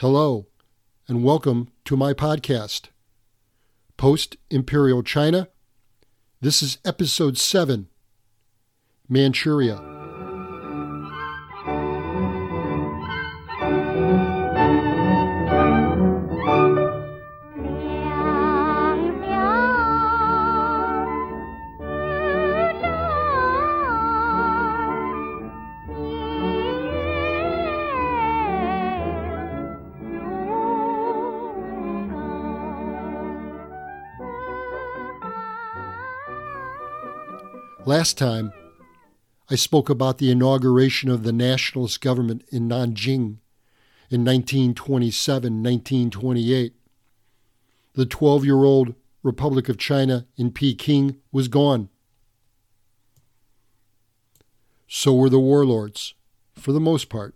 Hello, and welcome to my podcast, Post Imperial China. This is episode 7 Manchuria. Last time, I spoke about the inauguration of the nationalist government in Nanjing in 1927 1928. The 12 year old Republic of China in Peking was gone. So were the warlords, for the most part.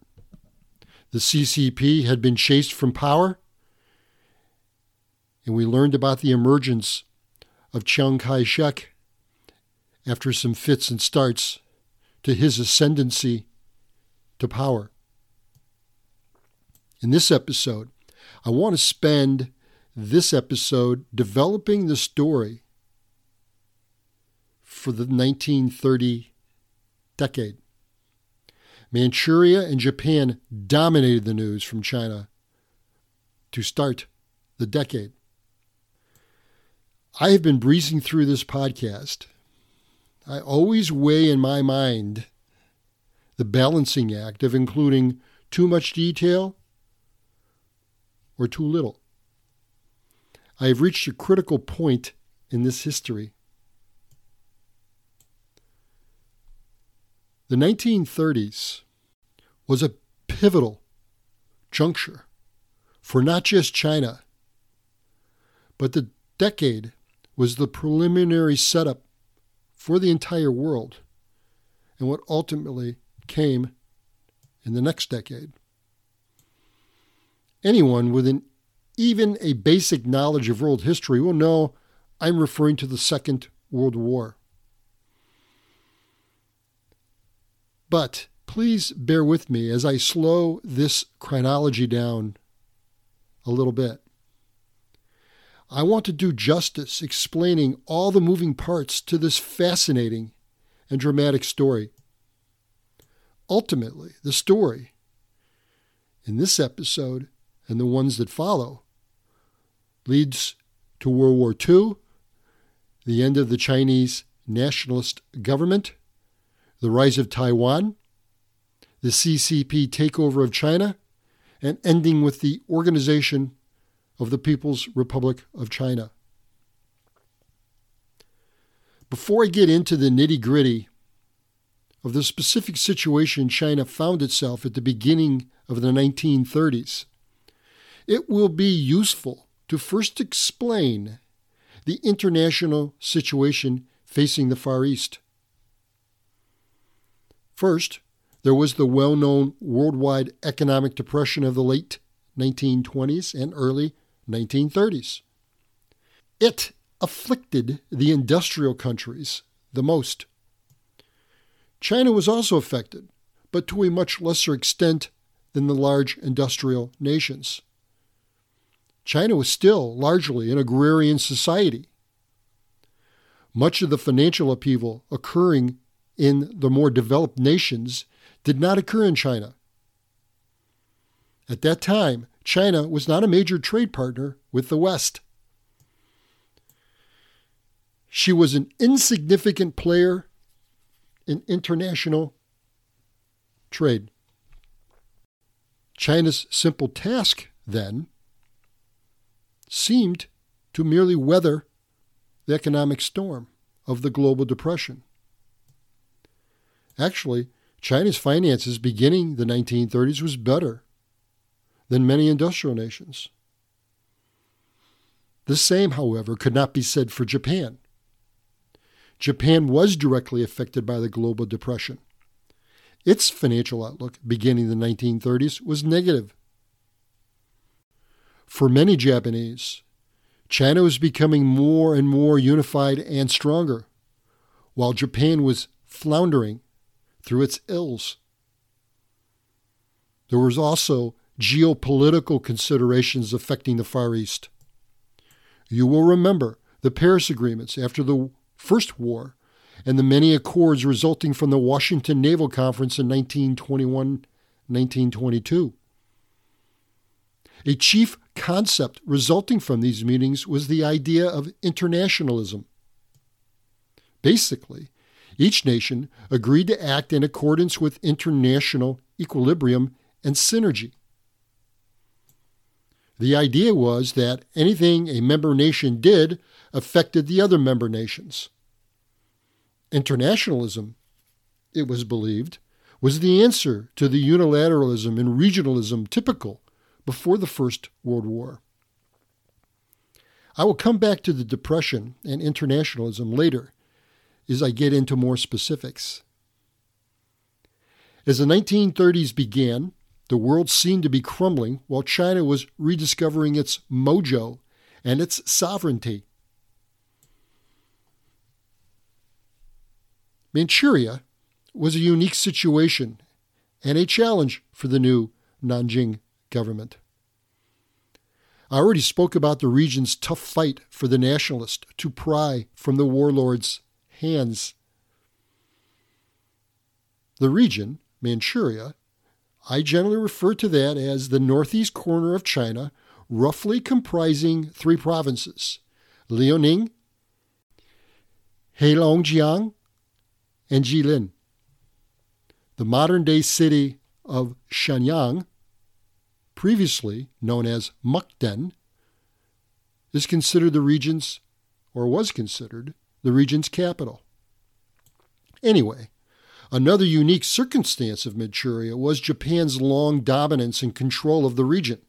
The CCP had been chased from power, and we learned about the emergence of Chiang Kai shek after some fits and starts, to his ascendancy to power. In this episode, I want to spend this episode developing the story for the 1930 decade. Manchuria and Japan dominated the news from China to start the decade. I have been breezing through this podcast I always weigh in my mind the balancing act of including too much detail or too little. I have reached a critical point in this history. The 1930s was a pivotal juncture for not just China, but the decade was the preliminary setup for the entire world and what ultimately came in the next decade. Anyone with an, even a basic knowledge of world history will know I'm referring to the Second World War. But please bear with me as I slow this chronology down a little bit. I want to do justice explaining all the moving parts to this fascinating and dramatic story. Ultimately, the story in this episode and the ones that follow leads to World War II, the end of the Chinese nationalist government, the rise of Taiwan, the CCP takeover of China, and ending with the organization of the People's Republic of China. Before I get into the nitty gritty of the specific situation China found itself at the beginning of the 1930s, it will be useful to first explain the international situation facing the Far East. First, there was the well known worldwide economic depression of the late 1920s and early 1930s. It afflicted the industrial countries the most. China was also affected, but to a much lesser extent than the large industrial nations. China was still largely an agrarian society. Much of the financial upheaval occurring in the more developed nations did not occur in China. At that time, China was not a major trade partner with the West. She was an insignificant player in international trade. China's simple task, then, seemed to merely weather the economic storm of the global depression. Actually, China's finances beginning the 1930s was better than many industrial nations. The same, however, could not be said for Japan. Japan was directly affected by the global depression. Its financial outlook, beginning in the 1930s, was negative. For many Japanese, China was becoming more and more unified and stronger, while Japan was floundering through its ills. There was also geopolitical considerations affecting the Far East. You will remember the Paris agreements after the First War and the many accords resulting from the Washington Naval Conference in 1921 1922. A chief concept resulting from these meetings was the idea of internationalism. Basically, each nation agreed to act in accordance with international equilibrium and synergy. The idea was that anything a member nation did affected the other member nations. Internationalism, it was believed, was the answer to the unilateralism and regionalism typical before the First World War. I will come back to the Depression and internationalism later as I get into more specifics. As the 1930s began, the world seemed to be crumbling while China was rediscovering its mojo and its sovereignty. Manchuria was a unique situation and a challenge for the new Nanjing government. I already spoke about the region's tough fight for the nationalists to pry from the warlord's hands. The region, Manchuria, I generally refer to that as the northeast corner of China, roughly comprising three provinces Liaoning, Heilongjiang, and Jilin. The modern day city of Shenyang, previously known as Mukden, is considered the region's, or was considered, the region's capital. Anyway, Another unique circumstance of Manchuria was Japan's long dominance and control of the region.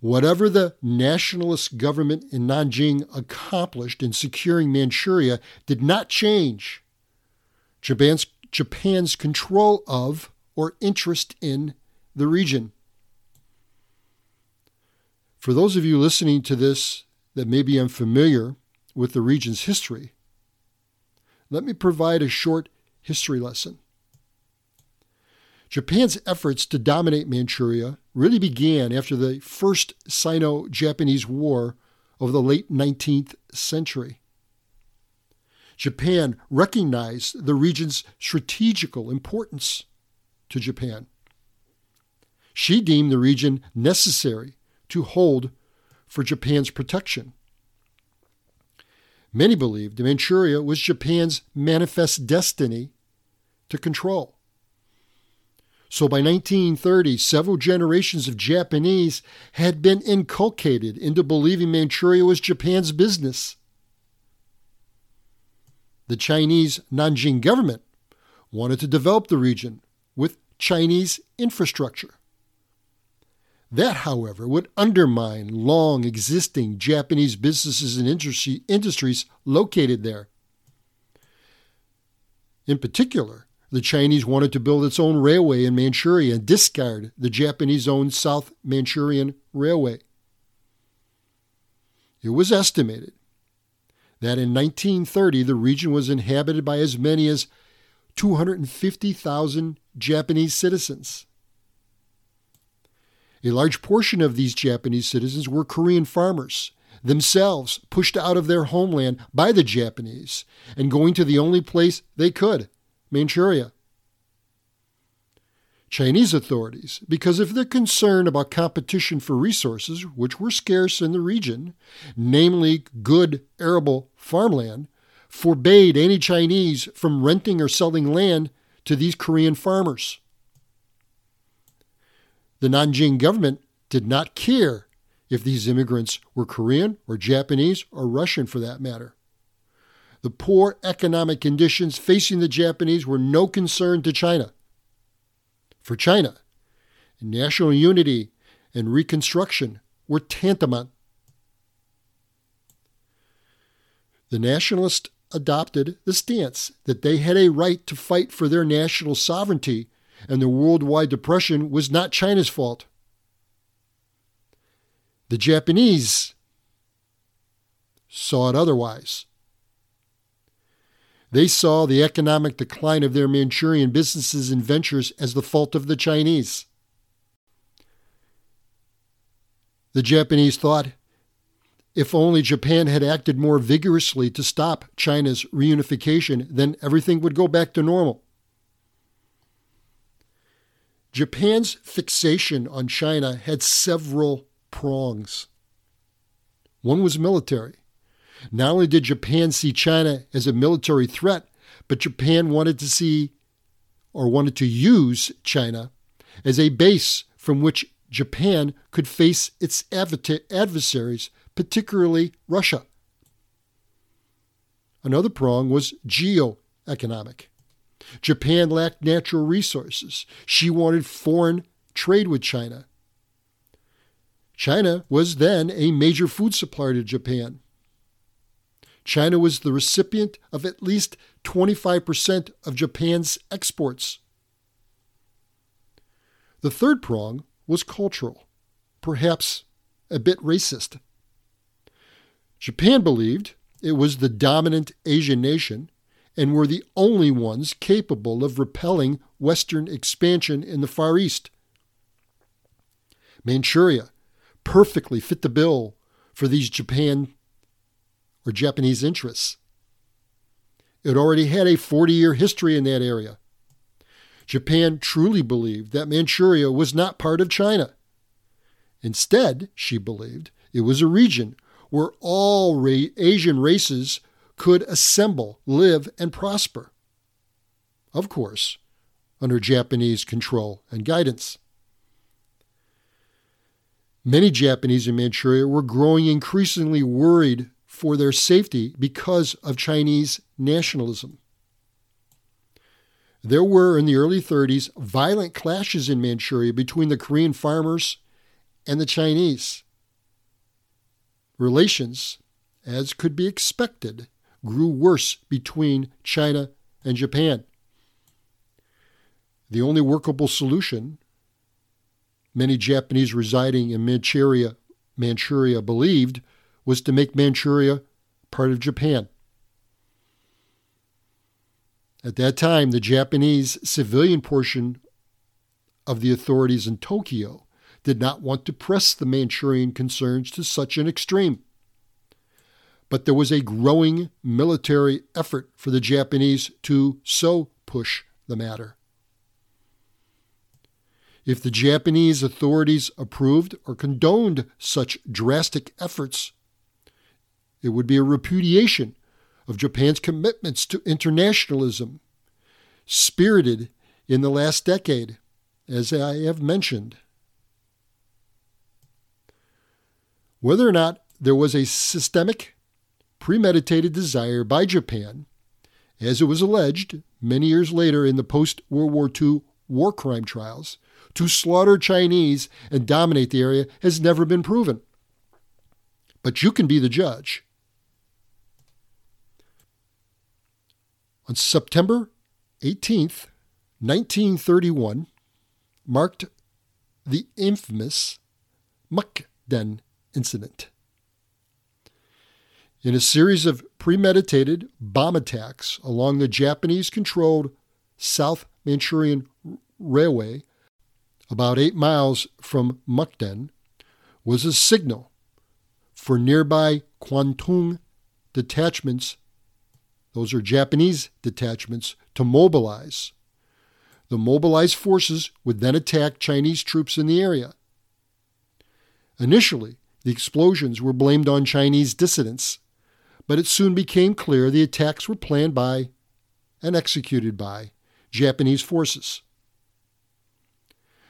Whatever the nationalist government in Nanjing accomplished in securing Manchuria did not change Japan's, Japan's control of or interest in the region. For those of you listening to this that may be unfamiliar with the region's history, let me provide a short history lesson. Japan's efforts to dominate Manchuria really began after the First Sino Japanese War of the late 19th century. Japan recognized the region's strategical importance to Japan. She deemed the region necessary to hold for Japan's protection. Many believed Manchuria was Japan's manifest destiny to control. So by 1930, several generations of Japanese had been inculcated into believing Manchuria was Japan's business. The Chinese Nanjing government wanted to develop the region with Chinese infrastructure. That, however, would undermine long existing Japanese businesses and industries located there. In particular, the Chinese wanted to build its own railway in Manchuria and discard the Japanese owned South Manchurian Railway. It was estimated that in 1930 the region was inhabited by as many as 250,000 Japanese citizens. A large portion of these Japanese citizens were Korean farmers, themselves pushed out of their homeland by the Japanese and going to the only place they could, Manchuria. Chinese authorities, because of their concern about competition for resources, which were scarce in the region, namely good arable farmland, forbade any Chinese from renting or selling land to these Korean farmers. The Nanjing government did not care if these immigrants were Korean or Japanese or Russian for that matter. The poor economic conditions facing the Japanese were no concern to China. For China, national unity and reconstruction were tantamount. The nationalists adopted the stance that they had a right to fight for their national sovereignty and the worldwide depression was not China's fault. The Japanese saw it otherwise. They saw the economic decline of their Manchurian businesses and ventures as the fault of the Chinese. The Japanese thought if only Japan had acted more vigorously to stop China's reunification, then everything would go back to normal. Japan's fixation on China had several prongs. One was military. Not only did Japan see China as a military threat, but Japan wanted to see or wanted to use China as a base from which Japan could face its adversaries, particularly Russia. Another prong was geoeconomic. Japan lacked natural resources. She wanted foreign trade with China. China was then a major food supplier to Japan. China was the recipient of at least 25% of Japan's exports. The third prong was cultural, perhaps a bit racist. Japan believed it was the dominant Asian nation and were the only ones capable of repelling Western expansion in the Far East. Manchuria perfectly fit the bill for these Japan or Japanese interests. It already had a 40 year history in that area. Japan truly believed that Manchuria was not part of China. Instead, she believed, it was a region where all Asian races could assemble, live, and prosper. Of course, under Japanese control and guidance. Many Japanese in Manchuria were growing increasingly worried for their safety because of Chinese nationalism. There were, in the early 30s, violent clashes in Manchuria between the Korean farmers and the Chinese. Relations, as could be expected, grew worse between China and Japan. The only workable solution, many Japanese residing in Manchuria, Manchuria believed, was to make Manchuria part of Japan. At that time, the Japanese civilian portion of the authorities in Tokyo did not want to press the Manchurian concerns to such an extreme but there was a growing military effort for the Japanese to so push the matter. If the Japanese authorities approved or condoned such drastic efforts, it would be a repudiation of Japan's commitments to internationalism, spirited in the last decade, as I have mentioned. Whether or not there was a systemic premeditated desire by Japan, as it was alleged many years later in the post World War II war crime trials, to slaughter Chinese and dominate the area has never been proven. But you can be the judge. On September 18th, 1931, marked the infamous Mukden incident. In a series of premeditated bomb attacks along the Japanese controlled South Manchurian Railway, about eight miles from Mukden, was a signal for nearby Kwantung detachments, those are Japanese detachments, to mobilize. The mobilized forces would then attack Chinese troops in the area. Initially, the explosions were blamed on Chinese dissidents but it soon became clear the attacks were planned by and executed by Japanese forces.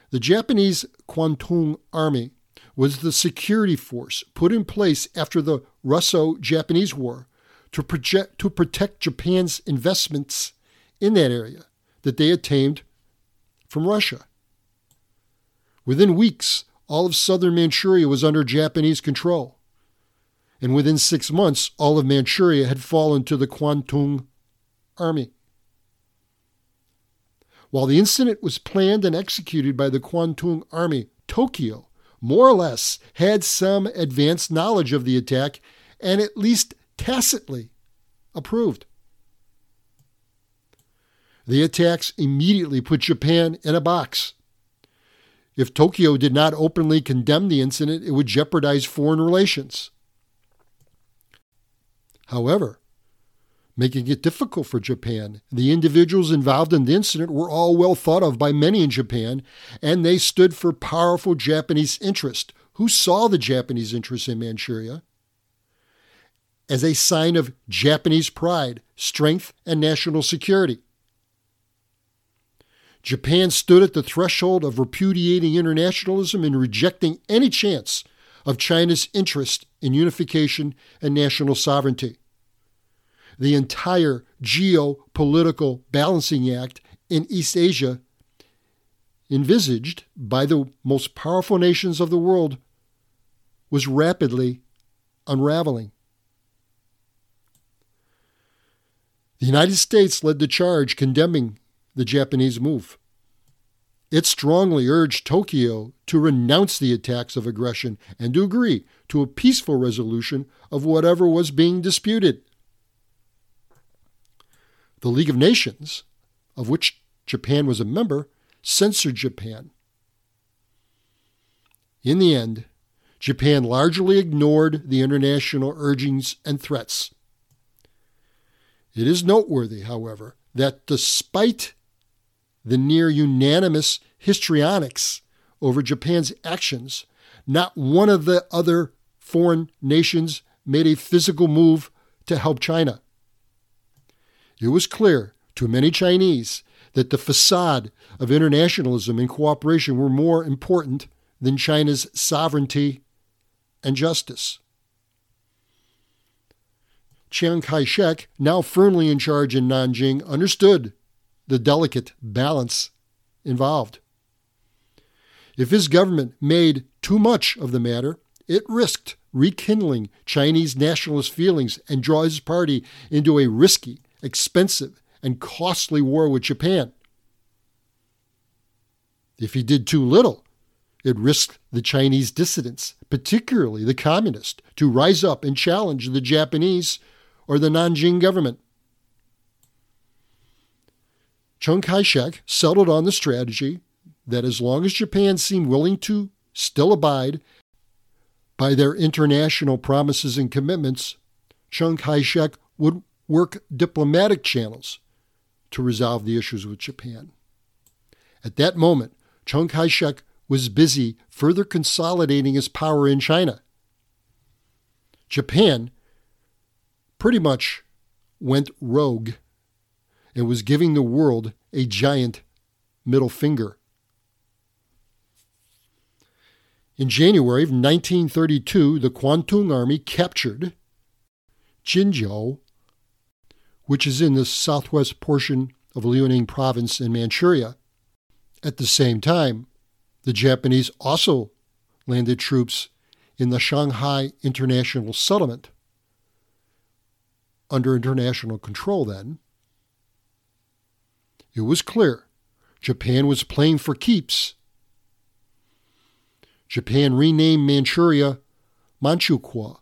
The Japanese Kwantung Army was the security force put in place after the Russo Japanese War to, project, to protect Japan's investments in that area that they obtained from Russia. Within weeks, all of southern Manchuria was under Japanese control and within six months, all of Manchuria had fallen to the Kwantung army. While the incident was planned and executed by the Kwantung army, Tokyo more or less had some advanced knowledge of the attack and at least tacitly approved. The attacks immediately put Japan in a box. If Tokyo did not openly condemn the incident, it would jeopardize foreign relations. However, making it difficult for Japan, the individuals involved in the incident were all well thought of by many in Japan, and they stood for powerful Japanese interest, who saw the Japanese interest in Manchuria as a sign of Japanese pride, strength, and national security. Japan stood at the threshold of repudiating internationalism and rejecting any chance of China's interest in unification and national sovereignty. The entire geopolitical balancing act in East Asia, envisaged by the most powerful nations of the world, was rapidly unraveling. The United States led the charge condemning the Japanese move. It strongly urged Tokyo to renounce the attacks of aggression and to agree to a peaceful resolution of whatever was being disputed. The League of Nations, of which Japan was a member, censored Japan. In the end, Japan largely ignored the international urgings and threats. It is noteworthy, however, that despite the near unanimous histrionics over Japan's actions, not one of the other foreign nations made a physical move to help China. It was clear to many Chinese that the facade of internationalism and cooperation were more important than China's sovereignty and justice. Chiang Kai shek, now firmly in charge in Nanjing, understood the delicate balance involved. If his government made too much of the matter, it risked rekindling Chinese nationalist feelings and draw his party into a risky, expensive, and costly war with Japan. If he did too little, it risked the Chinese dissidents, particularly the communists, to rise up and challenge the Japanese or the Nanjing government. Chiang Kai shek settled on the strategy that as long as Japan seemed willing to still abide by their international promises and commitments, Chiang Kai shek would work diplomatic channels to resolve the issues with Japan. At that moment, Chiang Kai shek was busy further consolidating his power in China. Japan pretty much went rogue and was giving the world a giant middle finger. In January of 1932, the Kwantung Army captured Jinzhou, which is in the southwest portion of Liaoning province in Manchuria. At the same time, the Japanese also landed troops in the Shanghai International Settlement. Under international control, then, it was clear Japan was playing for keeps. Japan renamed Manchuria Manchukuo.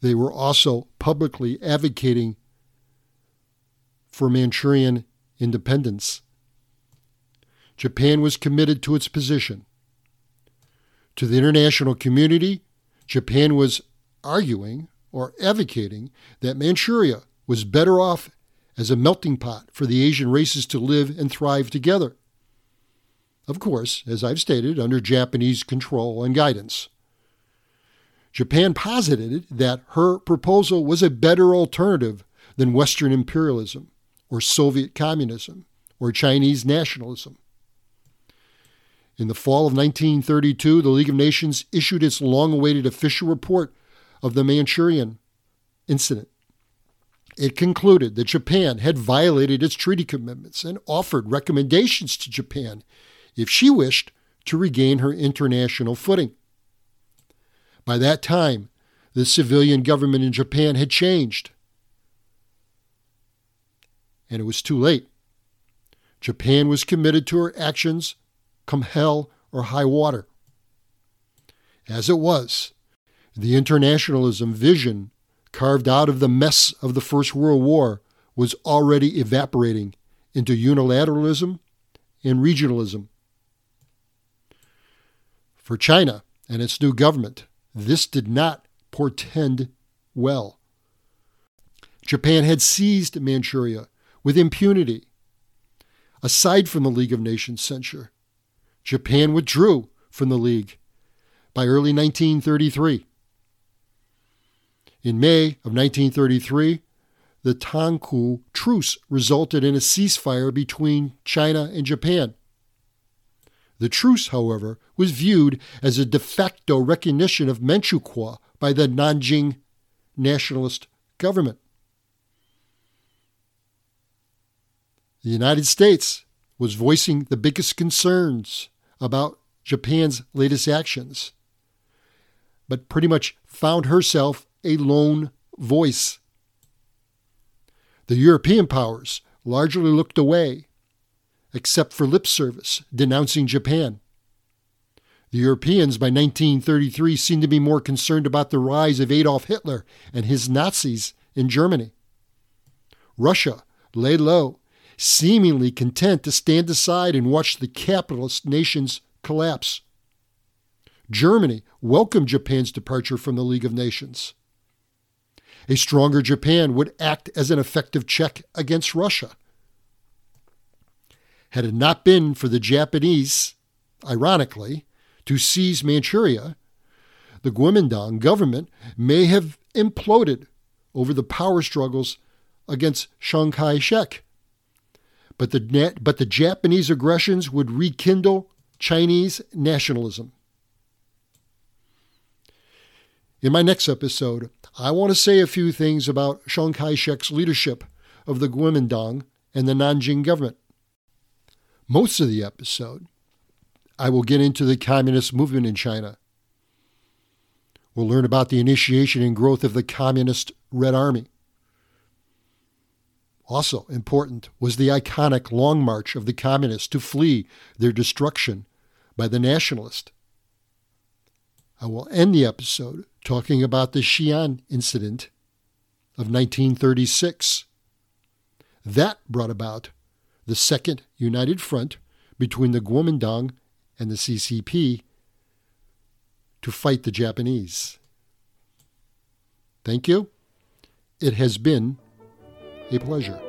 They were also publicly advocating for Manchurian independence. Japan was committed to its position. To the international community, Japan was arguing or advocating that Manchuria was better off as a melting pot for the Asian races to live and thrive together. Of course, as I've stated, under Japanese control and guidance. Japan posited that her proposal was a better alternative than Western imperialism, or Soviet communism, or Chinese nationalism. In the fall of 1932, the League of Nations issued its long awaited official report of the Manchurian incident. It concluded that Japan had violated its treaty commitments and offered recommendations to Japan if she wished to regain her international footing. By that time, the civilian government in Japan had changed. And it was too late. Japan was committed to her actions, come hell or high water. As it was, the internationalism vision carved out of the mess of the First World War, was already evaporating into unilateralism and regionalism. For China and its new government, this did not portend well. Japan had seized Manchuria with impunity. Aside from the League of Nations censure, Japan withdrew from the League by early 1933. In May of 1933, the Tangku Truce resulted in a ceasefire between China and Japan. The truce, however, was viewed as a de facto recognition of Manchukuo by the Nanjing nationalist government. The United States was voicing the biggest concerns about Japan's latest actions, but pretty much found herself a lone voice. The European powers largely looked away, except for lip service denouncing Japan. The Europeans by 1933 seemed to be more concerned about the rise of Adolf Hitler and his Nazis in Germany. Russia lay low, seemingly content to stand aside and watch the capitalist nations collapse. Germany welcomed Japan's departure from the League of Nations. A stronger Japan would act as an effective check against Russia. Had it not been for the Japanese, ironically, to seize Manchuria, the Kuomintang government may have imploded over the power struggles against Chiang Kai shek. But the, but the Japanese aggressions would rekindle Chinese nationalism. In my next episode, I want to say a few things about Chiang Kai shek's leadership of the Kuomintang and the Nanjing government. Most of the episode, I will get into the communist movement in China. We'll learn about the initiation and growth of the Communist Red Army. Also important was the iconic Long March of the Communists to flee their destruction by the Nationalists. I will end the episode talking about the Xi'an incident of 1936. That brought about the Second United Front between the Kuomintang and the CCP to fight the Japanese. Thank you. It has been a pleasure.